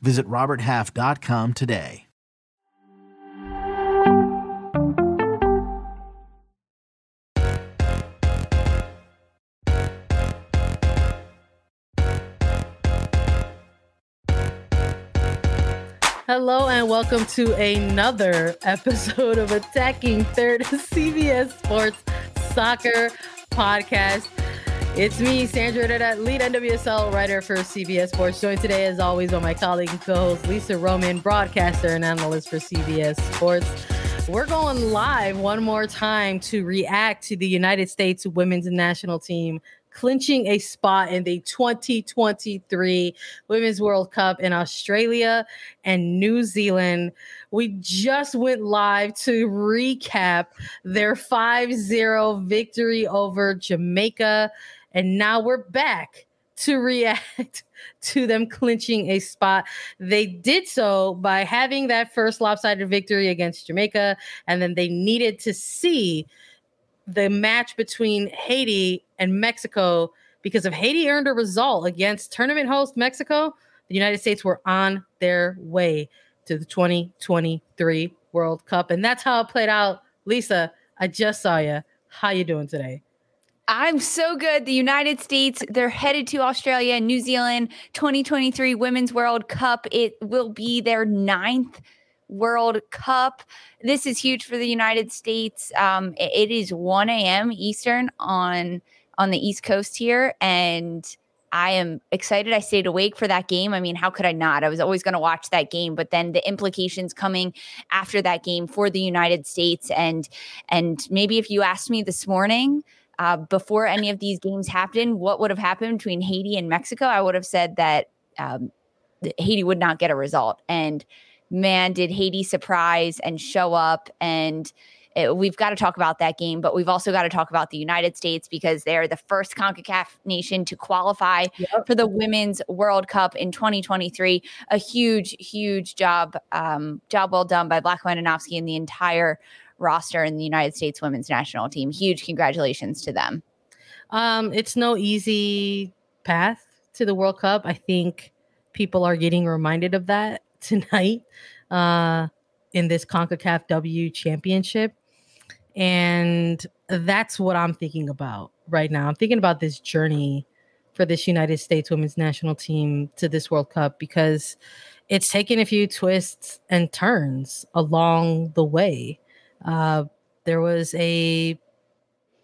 Visit RobertHalf.com today. Hello and welcome to another episode of Attacking Third CBS Sports Soccer Podcast. It's me, Sandra Herrera, lead NWSL writer for CBS Sports. Joined today, as always, by my colleague and co-host Lisa Roman, broadcaster and analyst for CBS Sports. We're going live one more time to react to the United States women's national team clinching a spot in the 2023 Women's World Cup in Australia and New Zealand. We just went live to recap their 5 0 victory over Jamaica. And now we're back to react to them clinching a spot. They did so by having that first lopsided victory against Jamaica, and then they needed to see the match between Haiti and Mexico because if Haiti earned a result against tournament host Mexico, the United States were on their way to the 2023 World Cup. And that's how it played out. Lisa, I just saw you. How you doing today? I'm so good. The United States, they're headed to Australia and New Zealand 2023 Women's World Cup. It will be their ninth World Cup. This is huge for the United States. Um, it is 1 a.m. Eastern on on the East Coast here, and I am excited. I stayed awake for that game. I mean, how could I not? I was always going to watch that game, but then the implications coming after that game for the United States, and and maybe if you asked me this morning. Uh, before any of these games happened, what would have happened between Haiti and Mexico? I would have said that um, Haiti would not get a result. And man, did Haiti surprise and show up. And it, we've got to talk about that game, but we've also got to talk about the United States because they're the first CONCACAF nation to qualify yep. for the Women's World Cup in 2023. A huge, huge job, um, job well done by Vlatko Andonovski and the entire roster in the United States women's national team. Huge congratulations to them. Um, it's no easy path to the World Cup. I think people are getting reminded of that tonight uh, in this CONCACAF W championship. And that's what I'm thinking about right now. I'm thinking about this journey for this United States women's national team to this World Cup because it's taken a few twists and turns along the way. Uh, there was a,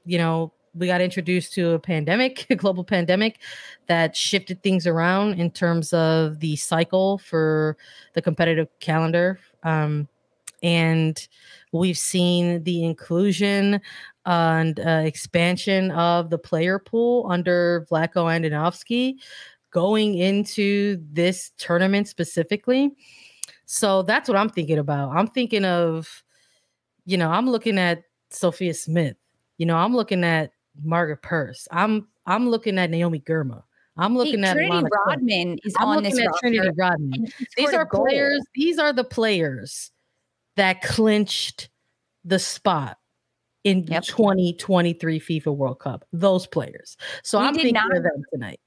you know, we got introduced to a pandemic, a global pandemic that shifted things around in terms of the cycle for the competitive calendar. Um, and we've seen the inclusion and uh, expansion of the player pool under Vlatko Andonovski going into this tournament specifically. So that's what I'm thinking about. I'm thinking of, you know, I'm looking at Sophia Smith. You know, I'm looking at Margaret Purce. I'm I'm looking at Naomi Girma. I'm looking hey, at Trinity Rodman is I'm on looking this at Trinity Rodman. These are players. These are the players that clinched the spot in yep. 2023 FIFA World Cup. Those players. So we I'm thinking not, of them tonight.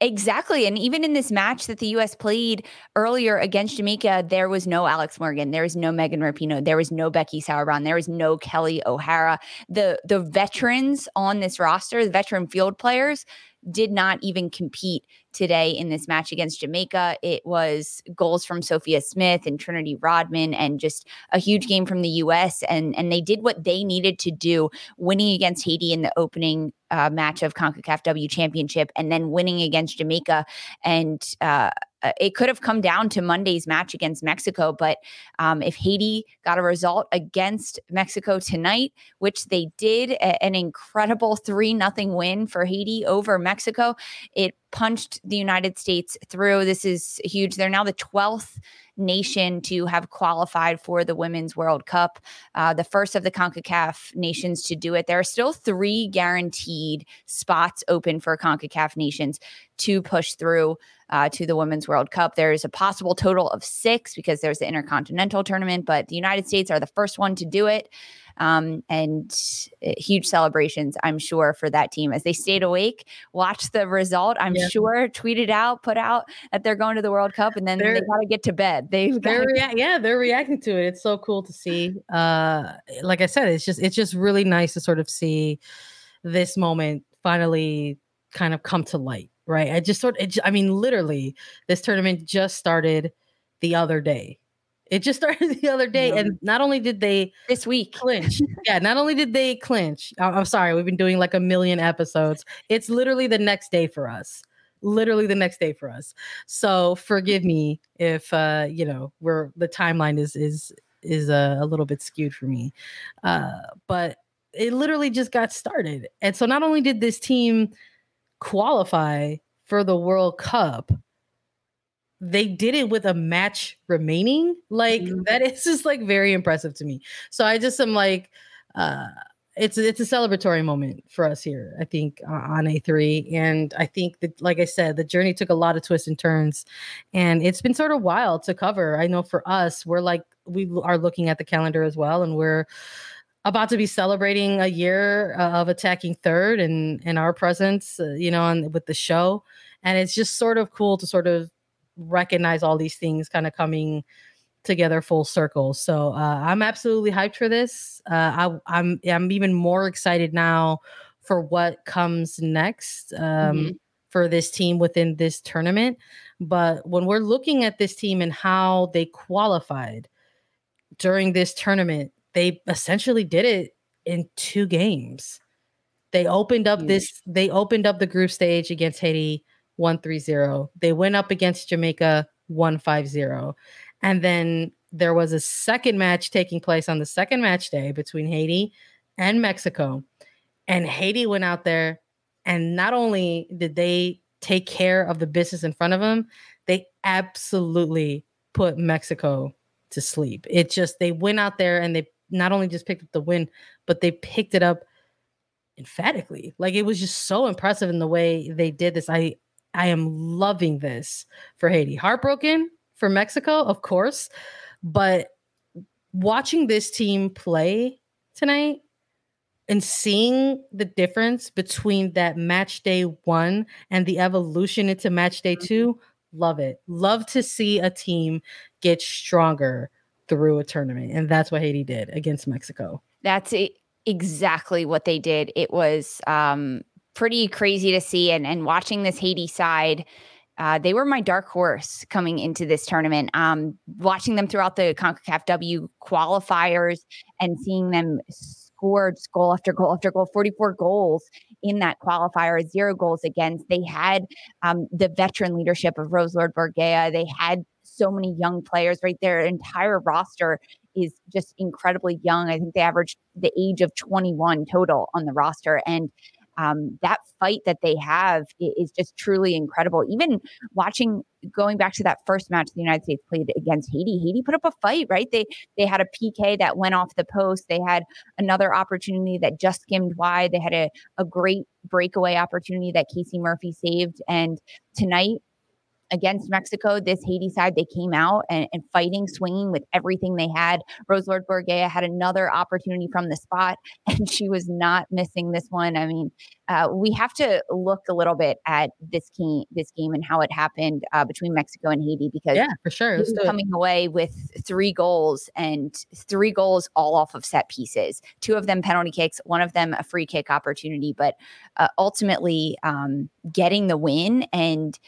Exactly. And even in this match that the US played earlier against Jamaica, there was no Alex Morgan, there was no Megan Rapinoe, there was no Becky Sauerbrunn, there was no Kelly O'Hara. The the veterans on this roster, the veteran field players, did not even compete today in this match against Jamaica. It was goals from Sophia Smith and Trinity Rodman and just a huge game from the US and and they did what they needed to do winning against Haiti in the opening uh, match of CONCACAF W Championship and then winning against Jamaica and uh, uh, it could have come down to Monday's match against Mexico. But um, if Haiti got a result against Mexico tonight, which they did, a- an incredible three nothing win for Haiti over Mexico, it punched the United States through. This is huge. They're now the 12th nation to have qualified for the Women's World Cup, uh, the first of the CONCACAF nations to do it. There are still three guaranteed spots open for CONCACAF nations to push through uh, to the Women's World Cup. There's a possible total of six because there's the Intercontinental Tournament, but the United States are the first one to do it. Um, and uh, huge celebrations, I'm sure, for that team as they stayed awake, watched the result. I'm yeah. sure tweeted out, put out that they're going to the World Cup, and then they're, they got to get to bed. They've they're rea- yeah, they're reacting to it. It's so cool to see. Uh, like I said, it's just it's just really nice to sort of see this moment finally kind of come to light right? I just sort of, I mean, literally, this tournament just started the other day. It just started the other day, and not only did they this week clinch, yeah, not only did they clinch. I'm sorry, we've been doing like a million episodes. It's literally the next day for us. Literally the next day for us. So forgive me if uh, you know we're the timeline is is is a, a little bit skewed for me, uh, but it literally just got started. And so not only did this team qualify for the World Cup, they did it with a match remaining. Like mm-hmm. that is just like very impressive to me. So I just am like, uh, it's it's a celebratory moment for us here. I think uh, on A3, and I think that, like I said, the journey took a lot of twists and turns, and it's been sort of wild to cover. I know for us, we're like we are looking at the calendar as well, and we're about to be celebrating a year uh, of attacking third and and our presence uh, you know on with the show and it's just sort of cool to sort of recognize all these things kind of coming together full circle. So uh, i'm absolutely hyped for this. Uh, I, i'm i'm even more excited now for what comes next um, mm-hmm. for this team within this tournament. But when we're looking at this team and how they qualified during this tournament they essentially did it in two games. They opened up this, they opened up the group stage against Haiti 1-3-0. They went up against Jamaica 1-5-0. And then there was a second match taking place on the second match day between Haiti and Mexico. And Haiti went out there and not only did they take care of the business in front of them, they absolutely put Mexico to sleep. It just they went out there and they not only just picked up the win, but they picked it up emphatically. Like it was just so impressive in the way they did this. I I am loving this for Haiti. Heartbroken for Mexico, of course, but watching this team play tonight and seeing the difference between that match day 1 and the evolution into match day 2, mm-hmm. love it. Love to see a team get stronger through a tournament. And that's what Haiti did against Mexico. That's exactly what they did. It was um, pretty crazy to see. And, and watching this Haiti side, uh, they were my dark horse coming into this tournament. Um, watching them throughout the CONCACAF W qualifiers and seeing them score goal after goal after goal, 44 goals in that qualifier, zero goals against. They had um, the veteran leadership of Roselord Borgella. They had so many young players, right? Their entire roster is just incredibly young. I think they averaged the age of 21 total on the roster. And um, that fight that they have is just truly incredible. Even watching, going back to that first match the United States played against Haiti, Haiti put up a fight, right? They they had a PK that went off the post. They had another opportunity that just skimmed wide. They had a, a great breakaway opportunity that Casey Murphy saved. And tonight, against Mexico, this Haiti side, they came out and, and fighting, swinging with everything they had. Roselord Borgella had another opportunity from the spot, and she was not missing this one. I mean, uh, we have to look a little bit at this game, this game, and how it happened uh, between Mexico and Haiti because yeah, for sure, coming away with three goals and three goals all off of set pieces. Two of them penalty kicks, one of them a free kick opportunity, but uh, ultimately um, getting the win and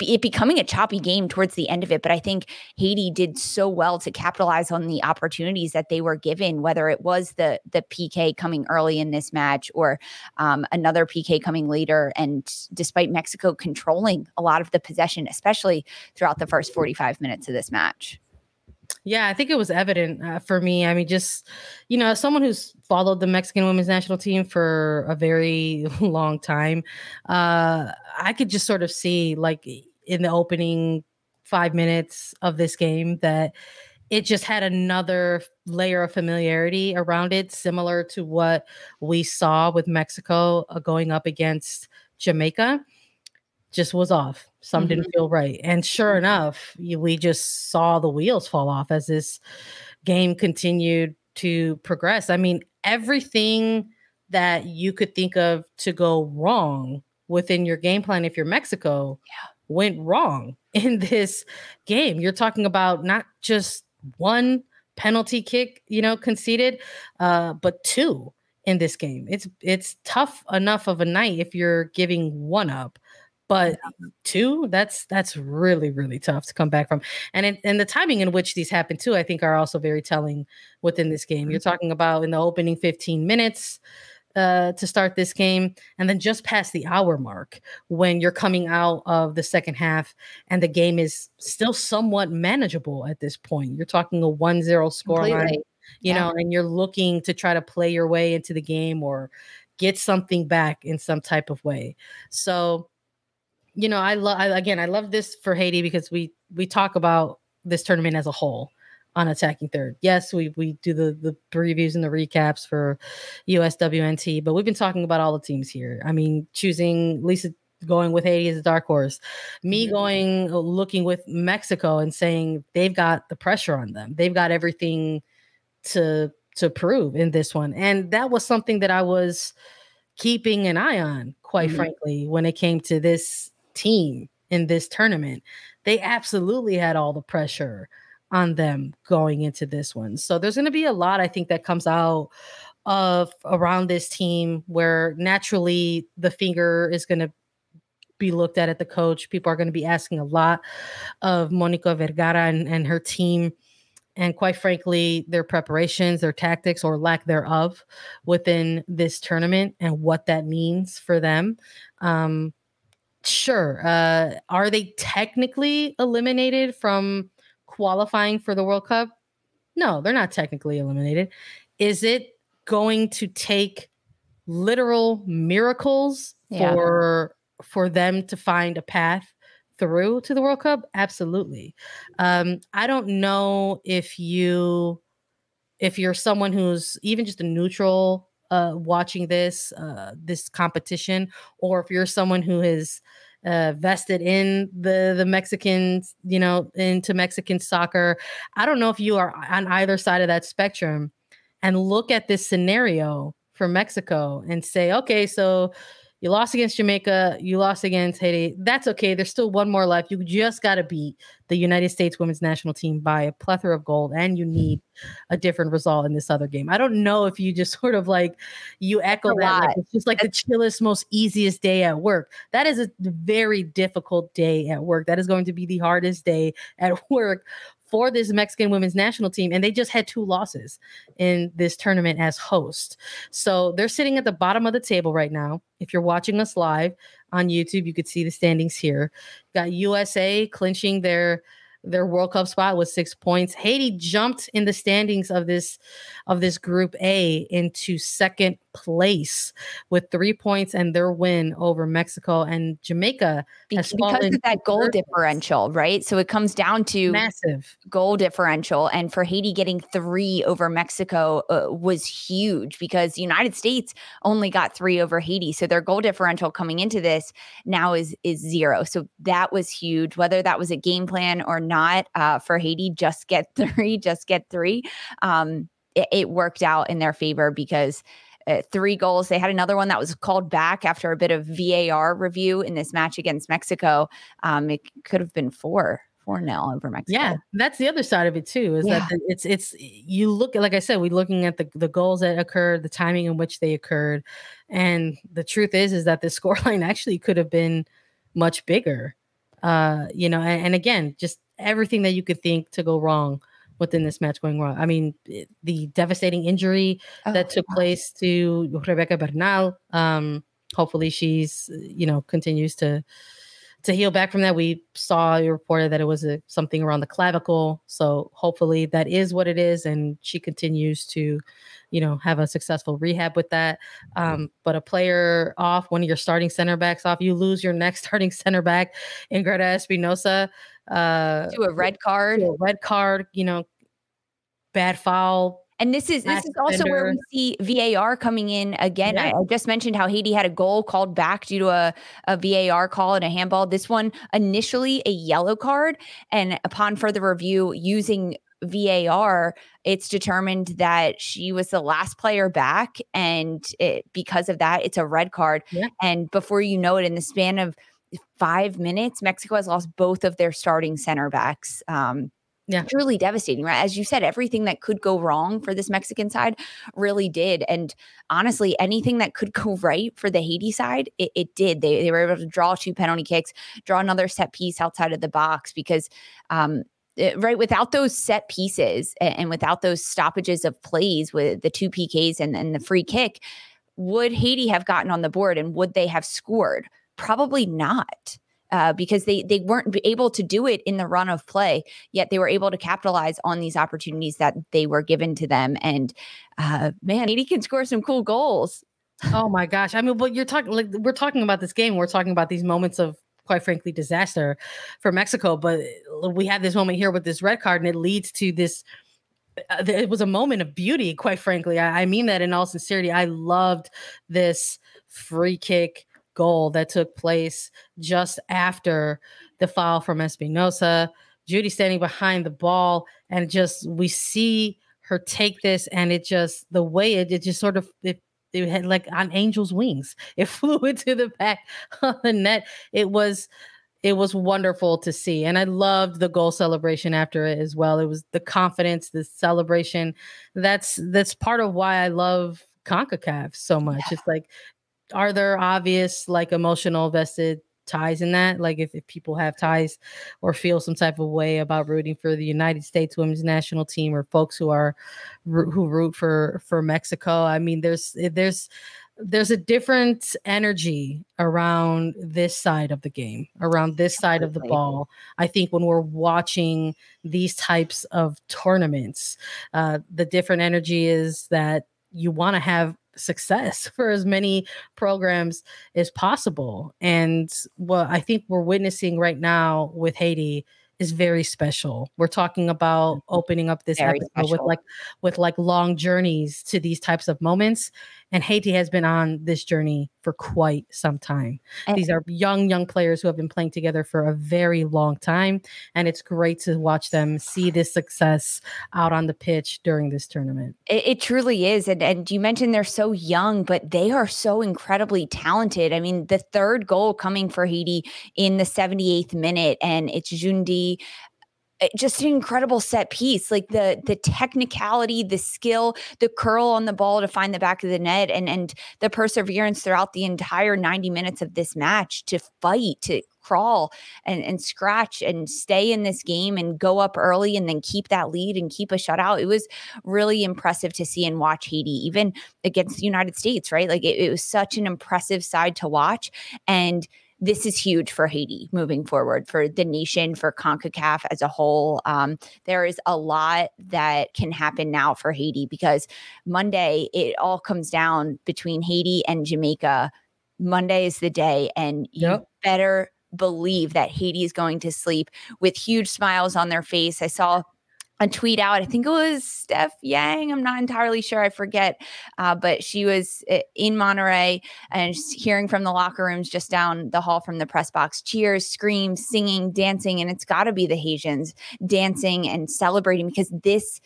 it becoming a choppy game towards the end of it. But I think Haiti did so well to capitalize on the opportunities that they were given, whether it was the the PK coming early in this match or um, another PK coming later. And despite Mexico controlling a lot of the possession, especially throughout the first 45 minutes of this match. Yeah, I think it was evident uh, for me. I mean, just, you know, as someone who's followed the Mexican women's national team for a very long time, uh, I could just sort of see, like, in the opening five minutes of this game, that it just had another layer of familiarity around it, similar to what we saw with Mexico uh, going up against Jamaica. Just was off. Some mm-hmm. didn't feel right. And sure mm-hmm. enough, we just saw the wheels fall off as this game continued to progress. I mean, everything that you could think of to go wrong within your game plan if you're Mexico yeah. went wrong in this game. You're talking about not just one penalty kick, you know, conceded, uh, but two in this game. It's it's tough enough of a night if you're giving one up but two that's that's really really tough to come back from. And it, and the timing in which these happen too i think are also very telling within this game. You're mm-hmm. talking about in the opening 15 minutes uh, to start this game and then just past the hour mark when you're coming out of the second half and the game is still somewhat manageable at this point. You're talking a 1-0 scoreline you yeah. know and you're looking to try to play your way into the game or get something back in some type of way. So you know, I love again, I love this for Haiti because we we talk about this tournament as a whole on attacking third. Yes, we we do the the previews and the recaps for USWNT, but we've been talking about all the teams here. I mean, choosing Lisa going with Haiti as a dark horse, me going uh, looking with Mexico and saying they've got the pressure on them. They've got everything to to prove in this one. And that was something that I was keeping an eye on, quite mm-hmm. frankly, when it came to this team in this tournament. They absolutely had all the pressure on them going into this one. So there's going to be a lot, I think, that comes out of around this team where naturally the finger is going to be looked at at the coach. People are going to be asking a lot of Monica Vergara and, and her team. And quite frankly, their preparations, their tactics, or lack thereof within this tournament and what that means for them. Um, Sure. Uh, are they technically eliminated from qualifying for the World Cup? No, they're not technically eliminated. Is it going to take literal miracles yeah. for for them to find a path through to the World Cup? Absolutely. Um, I don't know if you if you're someone who's even just a neutral uh, watching this uh, this competition, or if you're someone who is uh, vested in the the Mexicans, you know, into Mexican soccer. I don't know if you are on either side of that spectrum, and look at this scenario for Mexico and say, okay, so you lost against Jamaica. You lost against Haiti. That's okay. There's still one more left. You just got to beat the United States women's national team by a plethora of gold, and you need a different result in this other game. I don't know if you just sort of like you echo that. Like it's just like the chillest, most easiest day at work. That is a very difficult day at work. That is going to be the hardest day at work for this Mexican women's national team, and they just had two losses in this tournament as host. So they're sitting at the bottom of the table right now. If you're watching us live on YouTube, you could see the standings here. Got USA clinching their their World Cup spot with six points. Haiti jumped in the standings of this of this Group A into second place with three points and their win over Mexico and Jamaica Be- because of that goal differential, right? So it comes down to massive goal differential, and for Haiti getting three over Mexico uh, was huge because the United States only got three over Haiti, so their goal differential coming into this now is is zero. So that was huge. Whether that was a game plan or not uh, for Haiti, just get three, just get three. Um, it worked out in their favor because uh, three goals. They had another one that was called back after a bit of VAR review in this match against Mexico. Um, it could have been four. Four nil over Mexico. Yeah, that's the other side of it too. Is yeah. that it's it's you look like I said, we're looking at the the goals that occurred, the timing in which they occurred, and the truth is is that the scoreline actually could have been much bigger. Uh, you know, and, and again, just everything that you could think to go wrong within this match going wrong. I mean, the devastating injury oh, that took gosh. place to Rebecca Bernal. Um, hopefully, she's you know continues to to heal back from that, we saw you reported that it was a, something around the clavicle. So hopefully that is what it is, and she continues to, you know, have a successful rehab with that. Um, but a player off, one of your starting center backs off, you lose your next starting center back in Greta Espinosa uh, to a red card. a red card, you know, bad foul, and this is this is also where we see VAR coming in again. Yeah. I, I, just mentioned how Haiti had a goal called back due to a, a VAR call and a handball. This one initially a yellow card, and upon further review using VAR, it's determined that she was the last player back, and it, because of that, it's a red card. Yeah. And before you know it, in the span of five minutes, Mexico has lost both of their starting center backs. Um, yeah. truly devastating, right? As you said, everything that could go wrong for this Mexican side really did. And honestly, anything that could go right for the Haiti side, it, it did. They, they were able to draw two penalty kicks, draw another set piece outside of the box because, um, it, right without those set pieces and, and, without those stoppages of plays with the two PKs and, and the free kick, would Haiti have gotten on the board and would they have scored? Probably not uh, because they they weren't able to do it in the run of play. Yet they were able to capitalize on these opportunities that they were given to them. And uh, man, he can score some cool goals. Oh my gosh! I mean, but you're talking like we're talking about this game. We're talking about these moments of quite frankly disaster for Mexico. But we had this moment here with this red card, and it leads to this. Uh, it was a moment of beauty, quite frankly. I, I mean that in all sincerity. I loved this free kick goal that took place just after the foul from Espinosa. Judy standing behind the ball, and just we see her take this, and it just the way it, it just sort of it, it had like on angel's wings. It flew into the back of the net. It was it was wonderful to see. And I loved the goal celebration after it as well. It was the confidence, the celebration. That's that's part of why I love CONCACAF so much. Yeah. It's like are there obvious like emotional vested ties in that? Like if, if people have ties or feel some type of way about rooting for the united states women's national team or folks who are who root for for mexico i mean there's there's there's a different energy around this side of the game around this side of the ball. I think when we're watching these types of tournaments uh, the different energy is that you want to have success for as many programs as possible. And what I think we're witnessing right now with Haiti is very special. We're talking about mm-hmm. opening up this very episode special. with like with like long journeys to these types of moments and Haiti has been on this journey for quite some time. And These are young, young players who have been playing together for a very long time. And it's great to watch them see this success out on the pitch during this tournament. It, it truly is. And, and you mentioned they're so young, but they are so incredibly talented. I mean, the third goal coming for Haiti in the 78th minute, and it's Jundi Eh, just an incredible set piece like the mm-hmm. the technicality the skill the curl on the ball to find the back of the net and and the perseverance throughout the entire 90 minutes of this match to fight to crawl and, and scratch and stay in this game and go up early and then keep that lead and keep a shutout. It was really impressive to see and watch Haiti, even against the United States, right? Like it, it was such an impressive side to watch. And this is huge for Haiti moving forward, for the nation, for CONCACAF as a whole. Um, there is a lot that can happen now for Haiti because Monday, it all comes down between Haiti and Jamaica. Monday is the day, and you yep. better believe that Haiti is going to sleep with huge smiles on their face. I saw a tweet out. I think it was Steph Yang. I'm not entirely sure. I forget. Uh, but she was uh, in Monterrey and hearing from the locker rooms just down the hall from the press box cheers, screams, singing, dancing. And it's got to be the Haitians dancing and celebrating because this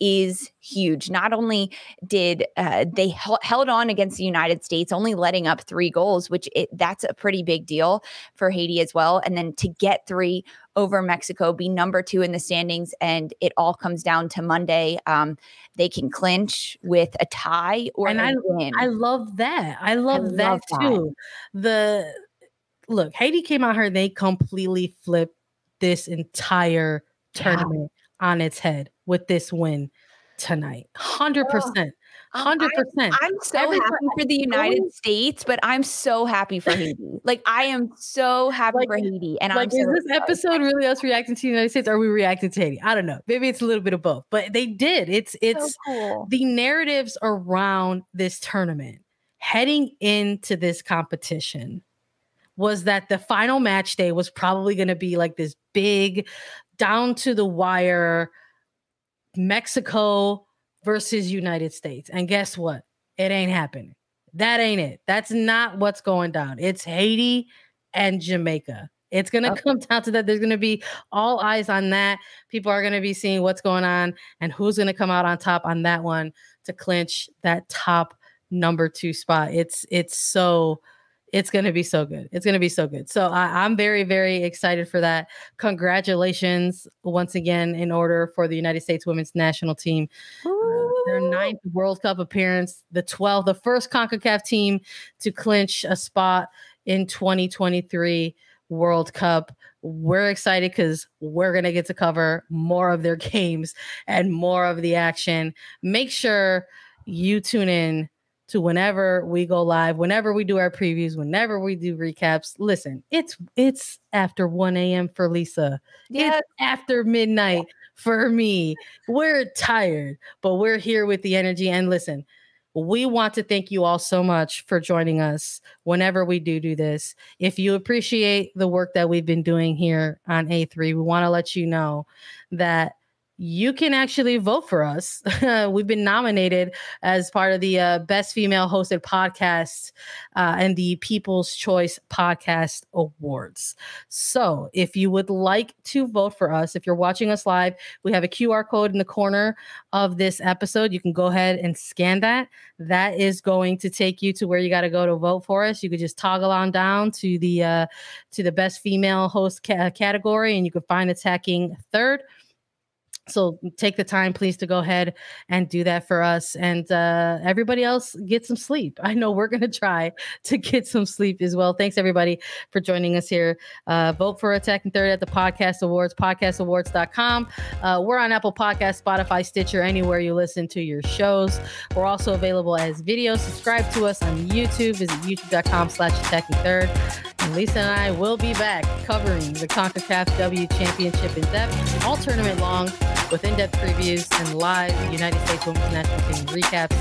is huge. Not only did uh, they held on against the United States, only letting up three goals, which it, that's a pretty big deal for Haiti as well. And then to get three over Mexico, be number two in the standings, and it all comes down to Monday. Um, they can clinch with a tie or and I, win. I love that. I love, I that, love that too. The look, Haiti came out here, they completely flipped this entire tournament yeah. on its head with this win tonight. 100%. Um, Hundred percent. I'm so happy for the United States, but I'm so happy for Haiti. Like I am so happy like, for Haiti, and like, I'm is so this episode really us reacting to the United States? Or are we reacting to Haiti? I don't know. Maybe it's a little bit of both, but they did. It's it's so cool. the narratives around this tournament heading into this competition was that the final match day was probably going to be like this big, down to the wire Mexico versus United States. And guess what? It ain't happening. That ain't it. That's not what's going down. It's Haiti and Jamaica. It's going to okay. come down to that. There's going to be all eyes on that. People are going to be seeing what's going on and who's going to come out on top on that one to clinch that top number two spot. It's it's so it's going to be so good. It's going to be so good. So I, am very, very excited for that. Congratulations once again in order for the United States women's national team. Uh, their ninth World Cup appearance, the 12th, the first CONCACAF team to clinch a spot in 2023 World Cup. We're excited because we're going to get to cover more of their games and more of the action. Make sure you tune in to whenever we go live, whenever we do our previews, whenever we do recaps. Listen, it's it's after 1 a.m. for Lisa. Yeah. It's after midnight for me. We're tired, but we're here with the energy. And listen, we want to thank you all so much for joining us whenever we do do this. If you appreciate the work that we've been doing here on A3, we want to let you know that you can actually vote for us. We've been nominated as part of the uh, Best Female Hosted Podcast uh, and the People's Choice Podcast Awards. So, if you would like to vote for us, if you're watching us live, we have a QR code in the corner of this episode. You can go ahead and scan that. That is going to take you to where you got to go to vote for us. You could just toggle on down to the uh, to the Best Female Host ca- category, and you can find attacking third. So take the time, please, to go ahead and do that for us. And uh, everybody else, get some sleep. I know we're going to try to get some sleep as well. Thanks, everybody, for joining us here. Uh, vote for Attacking Third at the Podcast Awards, podcastawards.com. Uh, we're on Apple Podcast, Spotify, Stitcher, anywhere you listen to your shows. We're also available as video. Subscribe to us on YouTube. Visit youtube.com slash Attacking third. And Lisa and I will be back covering the CONCACAF W Championship in depth, all tournament long with in-depth previews and live United States Women's National Team recaps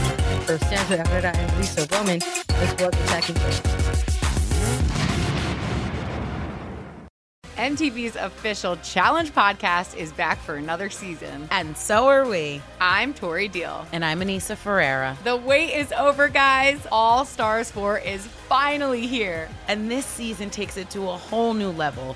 for Sandra Herrera and Lisa Roman. This was Attacking MTV's official Challenge podcast is back for another season. And so are we. I'm Tori Deal. And I'm Anissa Ferreira. The wait is over, guys. All Stars 4 is finally here. And this season takes it to a whole new level